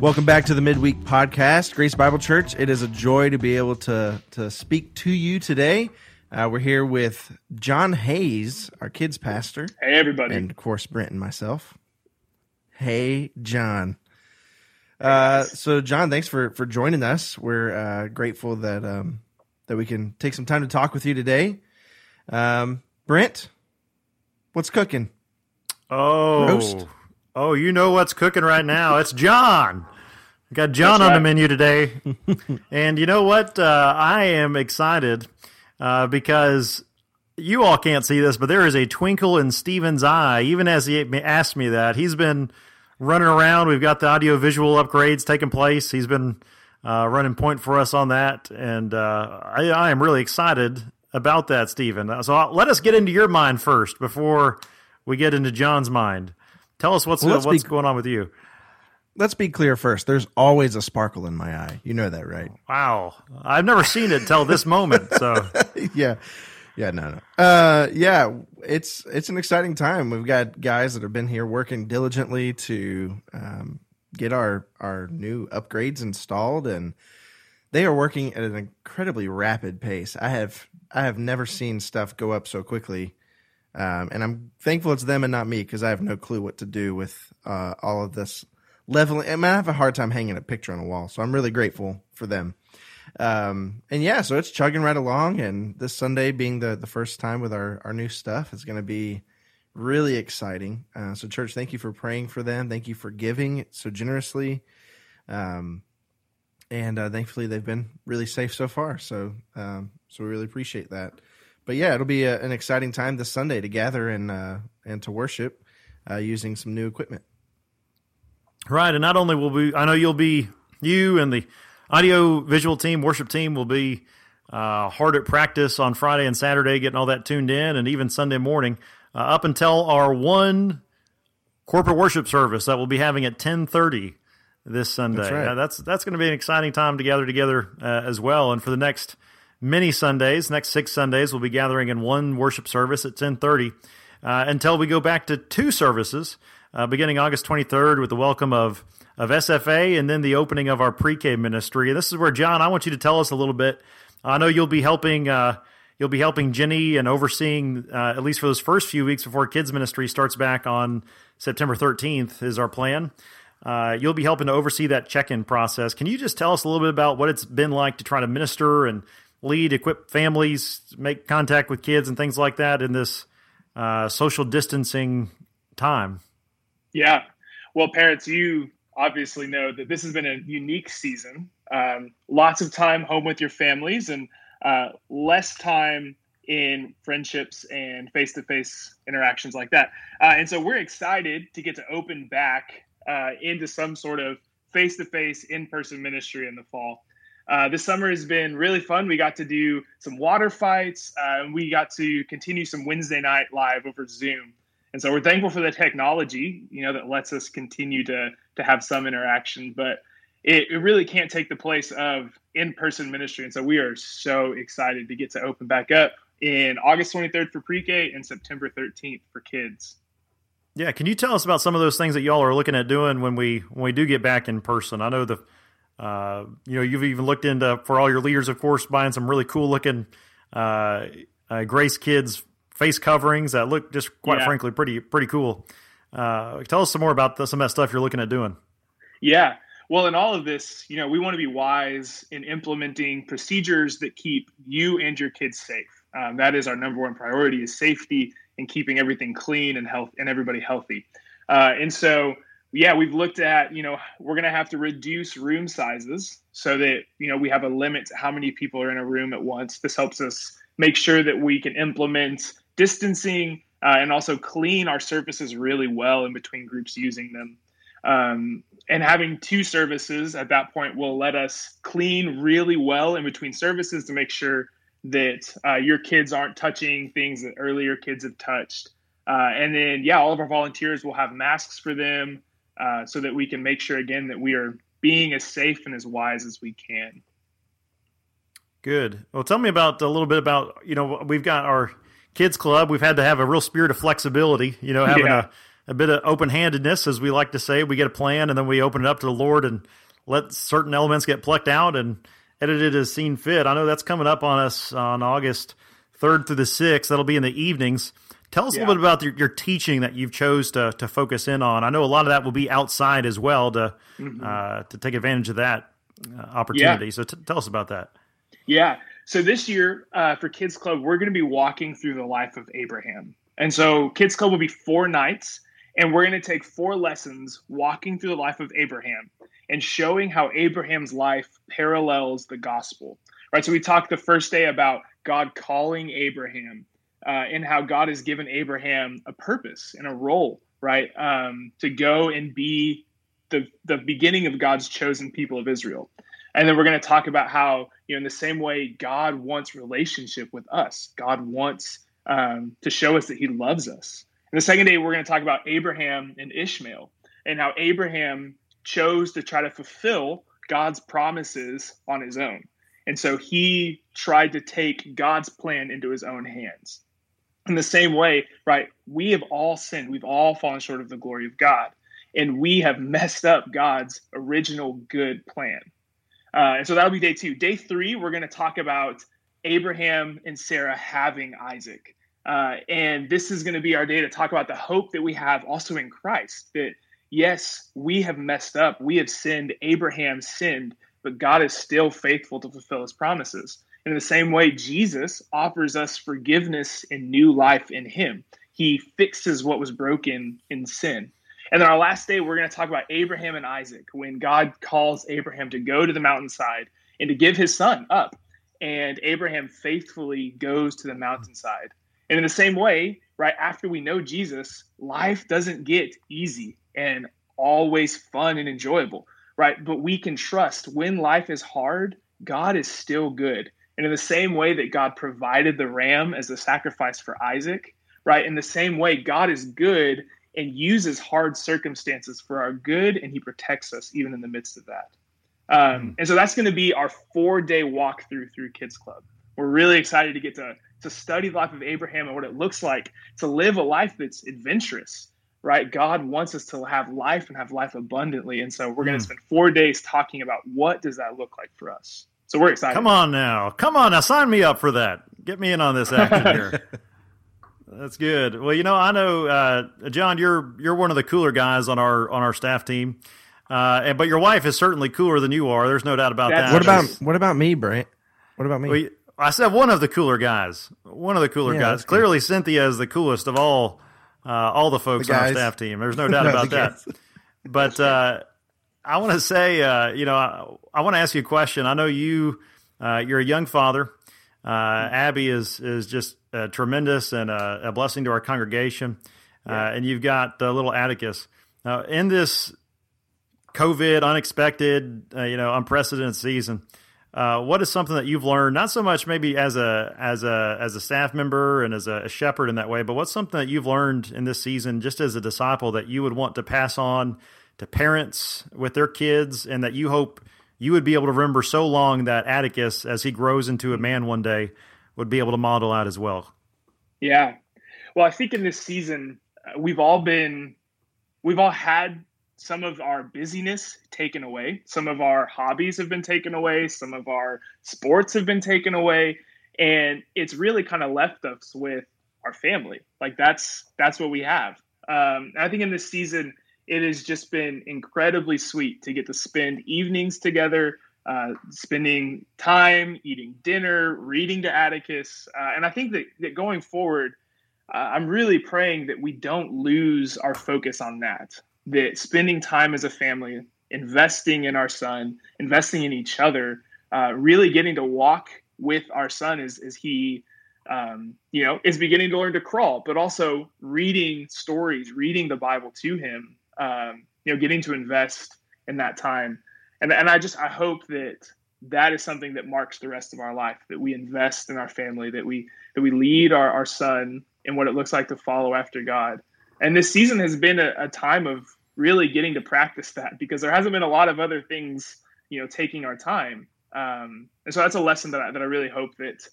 Welcome back to the Midweek Podcast, Grace Bible Church. It is a joy to be able to to speak to you today. Uh, we're here with John Hayes, our kids pastor. Hey, everybody. And of course, Brent and myself. Hey, John. Uh, so, John, thanks for for joining us. We're uh, grateful that um, that we can take some time to talk with you today. Um, Brent, what's cooking? Oh, Roast. Oh, you know what's cooking right now? It's John. We got John on the menu today, and you know what? Uh, I am excited uh, because you all can't see this, but there is a twinkle in Steven's eye. Even as he asked me that, he's been running around. We've got the audio visual upgrades taking place. He's been uh, running point for us on that, and uh, I, I am really excited about that, Steven. So uh, let us get into your mind first before we get into John's mind. Tell us what's Well, let's what's be- going on with you. Let's be clear first. There's always a sparkle in my eye. You know that, right? Wow, I've never seen it till this moment. So yeah yeah no no uh yeah it's it's an exciting time we've got guys that have been here working diligently to um get our our new upgrades installed and they are working at an incredibly rapid pace i have i have never seen stuff go up so quickly um and i'm thankful it's them and not me because i have no clue what to do with uh all of this leveling i mean i have a hard time hanging a picture on a wall so i'm really grateful for them um, and yeah, so it's chugging right along. And this Sunday being the, the first time with our, our new stuff is going to be really exciting. Uh, so, church, thank you for praying for them. Thank you for giving so generously. Um, and uh, thankfully, they've been really safe so far. So, um, so we really appreciate that. But yeah, it'll be a, an exciting time this Sunday to gather and uh, and to worship uh, using some new equipment. right, and not only will we, I know you'll be you and the audio visual team, worship team will be uh, hard at practice on Friday and Saturday, getting all that tuned in, and even Sunday morning uh, up until our one corporate worship service that we'll be having at ten thirty this Sunday. That's right. Uh, that's that's going to be an exciting time to gather together uh, as well. And for the next many Sundays, next six Sundays, we'll be gathering in one worship service at ten thirty uh, until we go back to two services uh, beginning August twenty third with the welcome of of SFA and then the opening of our pre K ministry. And this is where John, I want you to tell us a little bit. I know you'll be helping. Uh, You'll be helping Jenny and overseeing, uh, at least for those first few weeks before kids ministry starts back on September 13th, is our plan. Uh, you'll be helping to oversee that check in process. Can you just tell us a little bit about what it's been like to try to minister and lead, equip families, make contact with kids, and things like that in this uh, social distancing time? Yeah. Well, parents, you obviously know that this has been a unique season. Um, lots of time home with your families and uh, less time in friendships and face to face interactions like that. Uh, and so we're excited to get to open back uh, into some sort of face to face, in person ministry in the fall. Uh, this summer has been really fun. We got to do some water fights, uh, and we got to continue some Wednesday night live over Zoom. And so we're thankful for the technology, you know, that lets us continue to to have some interaction, but it, it really can't take the place of in-person ministry. And so we are so excited to get to open back up in August 23rd for pre-K and September 13th for kids. Yeah, can you tell us about some of those things that y'all are looking at doing when we when we do get back in person? I know the uh, you know you've even looked into for all your leaders, of course, buying some really cool looking uh, uh, Grace Kids face coverings that look just quite Yeah. frankly pretty pretty cool. Uh, tell us some more about the, some of that stuff you're looking at doing. Yeah. Well, in all of this, you know, we want to be wise in implementing procedures that keep you and your kids safe. Um, that is our number one priority: is safety and keeping everything clean and health and everybody healthy. Uh, and so, yeah, we've looked at, you know, we're going to have to reduce room sizes so that you know we have a limit to how many people are in a room at once. This helps us make sure that we can implement distancing uh, and also clean our surfaces really well in between groups using them. Um, and having two services at that point will let us clean really well in between services to make sure that uh, your kids aren't touching things that earlier kids have touched. Uh, and then, yeah, all of our volunteers will have masks for them uh, so that we can make sure, again, that we are being as safe and as wise as we can. Good. Well, tell me about a little bit about you know we've got our kids club. We've had to have a real spirit of flexibility. You know, having Yeah. a bit of open handedness, as we like to say. We get a plan and then we open it up to the Lord and let certain elements get plucked out and edited as seen fit. I know that's coming up on us on August 3rd through the 6th. That'll be in the evenings. Tell us yeah. a little bit about your, your, teaching that you've chose to, to focus in on. I know a lot of that will be outside as well to mm-hmm. uh, to take advantage of that uh, opportunity. Yeah. So t- tell us about that. Yeah. So this year uh, for Kids Club, we're going to be walking through the life of Abraham. And so Kids Club will be four nights, and we're going to take four lessons walking through the life of Abraham and showing how Abraham's life parallels the gospel. Right. So we talked the first day about God calling Abraham uh, and how God has given Abraham a purpose and a role, right, um, to go and be the the beginning of God's chosen people of Israel. And then we're going to talk about how, you know, in the same way God wants relationship with us. God wants um, to show us that He loves us. And the second day, we're going to talk about Abraham and Ishmael and how Abraham chose to try to fulfill God's promises on his own. And so he tried to take God's plan into his own hands in the same way, right? We have all sinned. We've all fallen short of the glory of God. And we have messed up God's original good plan. Uh, and so that'll be day two. Day three, we're going to talk about Abraham and Sarah having Isaac. Uh, and this is going to be our day to talk about the hope that we have also in Christ. That, yes, we have messed up, we have sinned, Abraham sinned, but God is still faithful to fulfill his promises. In the same way, Jesus offers us forgiveness and new life in Him. He fixes what was broken in sin. And then our last day, we're going to talk about Abraham and Isaac when God calls Abraham to go to the mountainside and to give his son up. And Abraham faithfully goes to the mountainside. And in the same way, right after we know Jesus, life doesn't get easy and always fun and enjoyable, right? But we can trust when life is hard, God is still good. And in the same way that God provided the ram as a sacrifice for Isaac, right? In the same way, God is good and uses hard circumstances for our good, and He protects us even in the midst of that. Um, hmm. and so that's going to be our four day walkthrough through Kids Club. We're really excited to get to, to study the life of Abraham and what it looks like to live a life that's adventurous, right? God wants us to have life and have life abundantly. And so we're going to hmm. spend four days talking about what does that look like for us. So we're excited. Come on now. Come on now. Sign me up for that. Get me in on this action here. That's good. Well, you know, I know, uh, John, you're you're one of the cooler guys on our on our staff team, uh, and but your wife is certainly cooler than you are. There's no doubt about That's that. What about what about me, Brent? What about me? Well, I said one of the cooler guys. One of the cooler yeah, guys. Clearly, Cynthia is the coolest of all uh, all the folks the on our staff team. There's no doubt no, about that. But uh, I want to say, uh, you know, I, I want to ask you a question. I know you, uh, you're a young father. Uh, Abby is is just uh, tremendous and a, a, blessing to our congregation. Uh, yeah. and you've got little Atticus. in this COVID, unexpected, uh, you know, unprecedented season, what is something that you've learned? Not so much maybe as a as a as a staff member and as a, a shepherd in that way, but what's something that you've learned in this season, just as a disciple, that you would want to pass on to parents with their kids, and that you hope you would be able to remember so long that Atticus, as he grows into a man one day, would be able to model out as well. Yeah. Well, I think in this season, uh, we've all been, we've all had some of our busyness taken away. Some of our hobbies have been taken away. Some of our sports have been taken away. And it's really kind of left us with our family. Like that's, that's what we have. Um, I think in this season, it has just been incredibly sweet to get to spend evenings together, uh, spending time eating dinner, reading to Atticus. Uh, and I think that, that going forward, uh, I'm really praying that we don't lose our focus on that, that spending time as a family, investing in our son, investing in each other, uh, really getting to walk with our son as, as he um, you know, is beginning to learn to crawl, but also reading stories, reading the Bible to him, um, you know, getting to invest in that time. And, and I just, I hope that that is something that marks the rest of our life, that we invest in our family, that we, that we lead our, our son in what it looks like to follow after God. And this season has been a, a time of really getting to practice that because there hasn't been a lot of other things, you know, taking our time. Um, and so that's a lesson that I, that I really hope that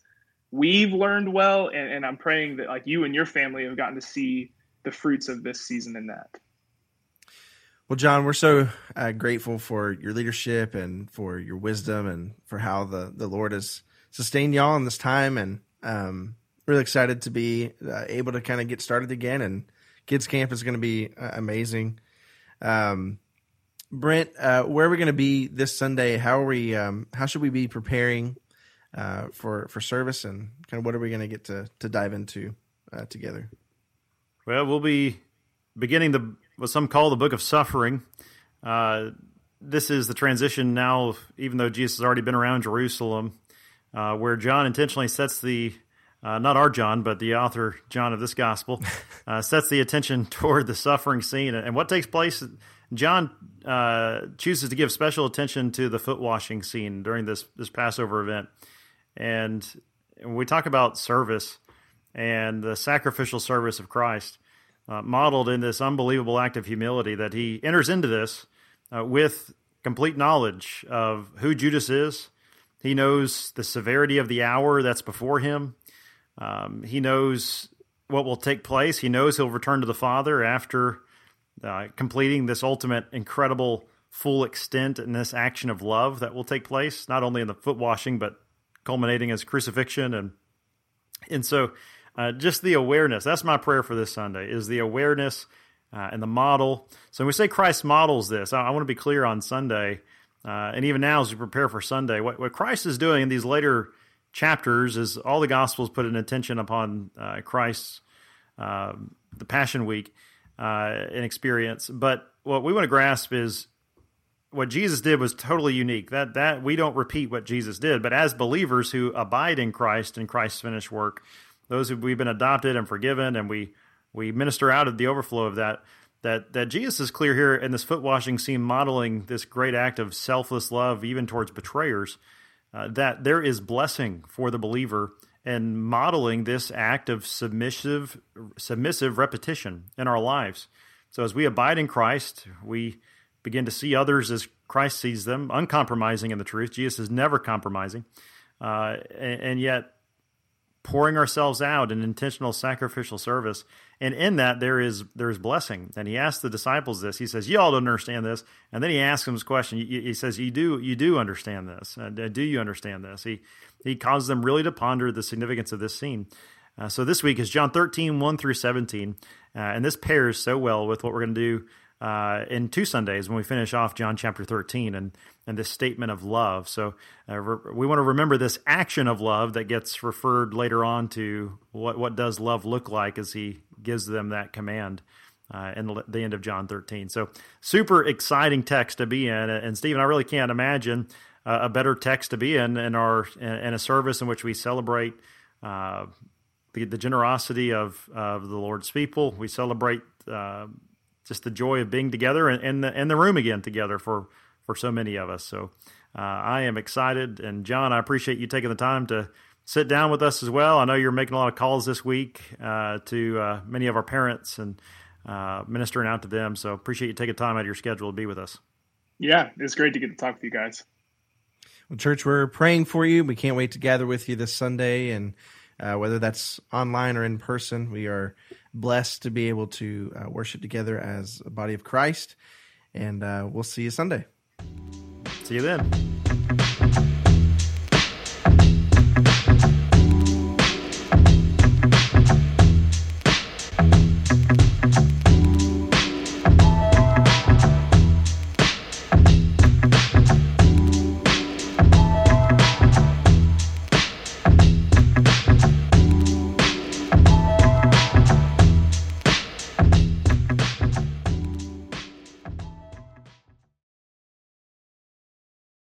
we've learned well. And, and I'm praying that like you and your family have gotten to see the fruits of this season in that. Well, John, we're so uh, grateful for your leadership and for your wisdom and for how the, the Lord has sustained y'all in this time. And um, really excited to be uh, able to kind of get started again. And kids camp is going to be uh, amazing. Um, Brent, uh, where are we going to be this Sunday? How are we? Um, how should we be preparing uh, for for service? And kind of what are we going to get to to dive into uh, together? Well, we'll be beginning the what some call the book of suffering. Uh, this is the transition now, even though Jesus has already been around Jerusalem, uh, where John intentionally sets the uh, not our John, but the author John of this gospel, uh, sets the attention toward the suffering scene and what takes place. John uh, chooses to give special attention to the foot washing scene during this this Passover event, and when we talk about service and the sacrificial service of Christ uh, modeled in this unbelievable act of humility that he enters into this uh, with complete knowledge of who Judas is. He knows the severity of the hour that's before him. Um, he knows what will take place. He knows he'll return to the Father after uh, completing this ultimate, incredible, full extent in this action of love that will take place, not only in the foot washing, but culminating as crucifixion. And, and so uh, just the awareness. That's my prayer for this Sunday is the awareness uh, and the model. So when we say Christ models this, I, I want to be clear on Sunday, uh, and even now as we prepare for Sunday, what, what Christ is doing in these later chapters is all the Gospels put an attention upon uh, Christ's um, the Passion Week uh, and experience. But what we want to grasp is what Jesus did was totally unique. That that we don't repeat what Jesus did, but as believers who abide in Christ and Christ's finished work, those who we've been adopted and forgiven, and we we minister out of the overflow of that. That that Jesus is clear here in this foot washing scene, modeling this great act of selfless love, even towards betrayers. Uh, that there is blessing for the believer and modeling this act of submissive submissive repetition in our lives. So as we abide in Christ, we begin to see others as Christ sees them, uncompromising in the truth. Jesus is never compromising, uh, and, and, yet pouring ourselves out in intentional sacrificial service. And in that there is there is blessing. And he asks the disciples this. He says, "You all don't understand this." And then he asks them this question. He says, "You do you do understand this? Uh, do you understand this?" He he causes them really to ponder the significance of this scene. Uh, so this week is John 13, 1 through 17. Uh, and this pairs so well with what we're going to do uh, in two Sundays when we finish off John chapter 13 and, and this statement of love. So uh, re- we want to remember this action of love that gets referred later on to what, what does love look like as he gives them that command. Uh, in the, end of John 13. So, super exciting text to be in. And, Stephen, I really can't imagine uh, a better text to be in in our in a service in which we celebrate uh, the, the generosity of, of the Lord's people. We celebrate uh, just the joy of being together and in the in the room again together for for so many of us. So uh, I am excited, and John, I appreciate you taking the time to sit down with us as well. I know you're making a lot of calls this week uh, to uh, many of our parents and uh, ministering out to them. So appreciate you taking time out of your schedule to be with us. Yeah, it's great to get to talk with you guys. Well, church, we're praying for you. We can't wait to gather with you this Sunday, and uh, whether that's online or in person, we are blessed to be able to uh, worship together as a body of Christ. And uh, we'll see you Sunday. See you then.